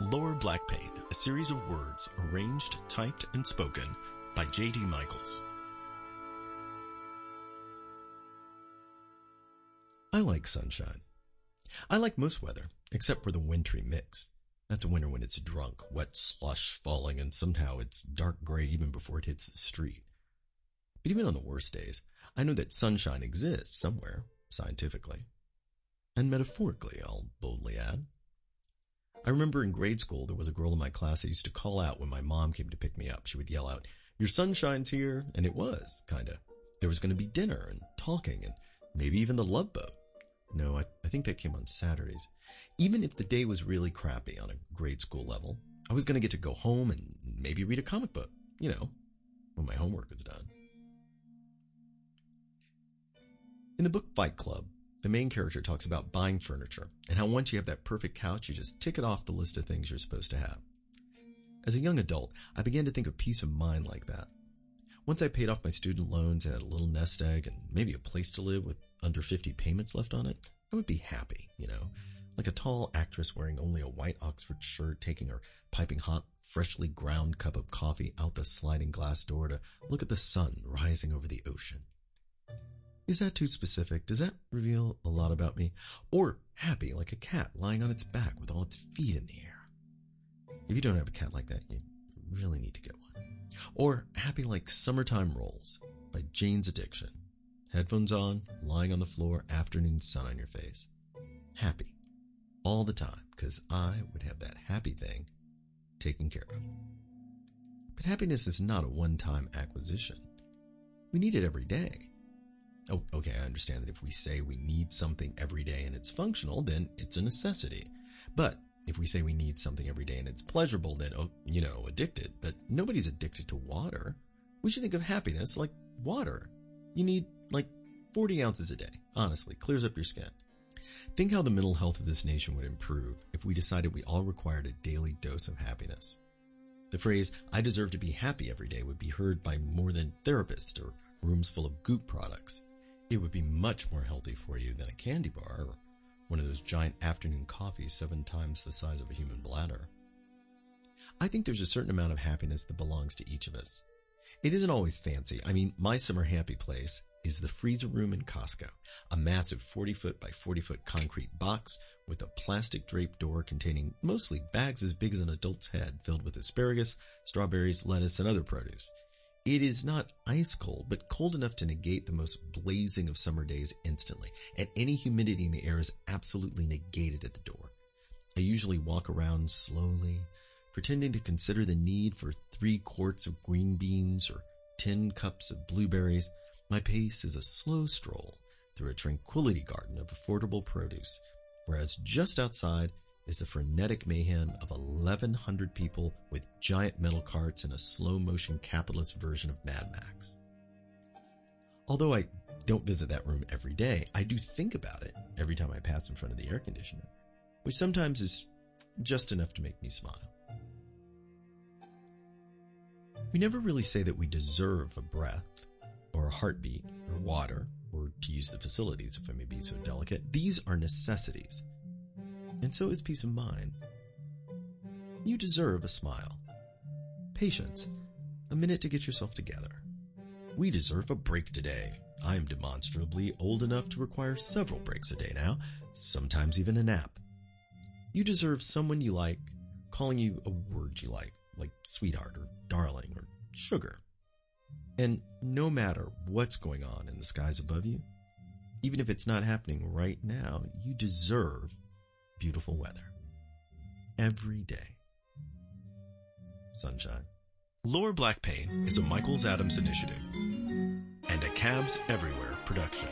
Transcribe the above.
Lower Black Pain, a series of words arranged, typed, and spoken by J.D. Michaels. I like sunshine. I like most weather, except for the wintry mix. That's a winter when it's drunk, wet slush falling, and somehow it's dark gray even before it hits the street. But even on the worst days, I know that sunshine exists somewhere, scientifically. And metaphorically, I'll boldly add. I remember in grade school, there was a girl in my class that used to call out when my mom came to pick me up. She would yell out, Your sunshine's here. And it was, kinda. There was to be dinner and talking and maybe even the love boat. No, I, I think that came on Saturdays. Even if the day was really crappy on a grade school level, I was to get to go home and maybe read a comic book, you know, when my homework was done. In the book Fight Club, the main character talks about buying furniture and how once you have that perfect couch, you just tick it off the list of things you're supposed to have. As a young adult, I began to think of peace of mind like that. Once I paid off my student loans and had a little nest egg and maybe a place to live with under 50 payments left on it, I would be happy, you know, like a tall actress wearing only a white Oxford shirt, taking her piping hot, freshly ground cup of coffee out the sliding glass door to look at the sun rising over the ocean. Is that too specific? Does that reveal a lot about me? Or happy like a cat lying on its back with all its feet in the air? If you don't have a cat like that, you really need to get one. Or happy like Summertime Rolls by Jane's Addiction. Headphones on, lying on the floor, afternoon sun on your face. Happy. All the time, because I would have that happy thing taken care of. But happiness is not a one time acquisition. We need it every day. Oh, okay, I understand that if we say we need something every day and it's functional, then it's a necessity. But if we say we need something every day and it's pleasurable, then, oh, you know, addicted. But nobody's addicted to water. We should think of happiness like water. You need like 40 ounces a day. Honestly, clears up your skin. Think how the mental health of this nation would improve if we decided we all required a daily dose of happiness. The phrase, I deserve to be happy every day would be heard by more than therapists or rooms full of goop products. It would be much more healthy for you than a candy bar or one of those giant afternoon coffees seven times the size of a human bladder. I think there's a certain amount of happiness that belongs to each of us. It isn't always fancy. I mean, my summer happy place is the freezer room in Costco, a massive 40 foot by 40 foot concrete box with a plastic draped door containing mostly bags as big as an adult's head filled with asparagus, strawberries, lettuce, and other produce. It is not ice cold, but cold enough to negate the most blazing of summer days instantly, and any humidity in the air is absolutely negated at the door. I usually walk around slowly, pretending to consider the need for three quarts of green beans or ten cups of blueberries. My pace is a slow stroll through a tranquility garden of affordable produce, whereas just outside is the frenetic mayhem of 1,100 people with giant metal carts and a slow motion capitalist version of Mad Max. Although I don't visit that room every day, I do think about it every time I pass in front of the air conditioner, which sometimes is just enough to make me smile. We never really say that we deserve a breath, or a heartbeat, or water, or to use the facilities if I may be so delicate. These are necessities and so is peace of mind. You deserve a smile. Patience, a minute to get yourself together. We deserve a break today. I am demonstrably old enough to require several breaks a day now, sometimes even a nap. You deserve someone you like calling you a word you like, like sweetheart or darling or sugar. And no matter what's going on in the skies above you, even if it's not happening right now, you deserve beautiful weather. Every day. Sunshine. Lower Black Pain is a Michaels Adams initiative and a Cabs Everywhere production.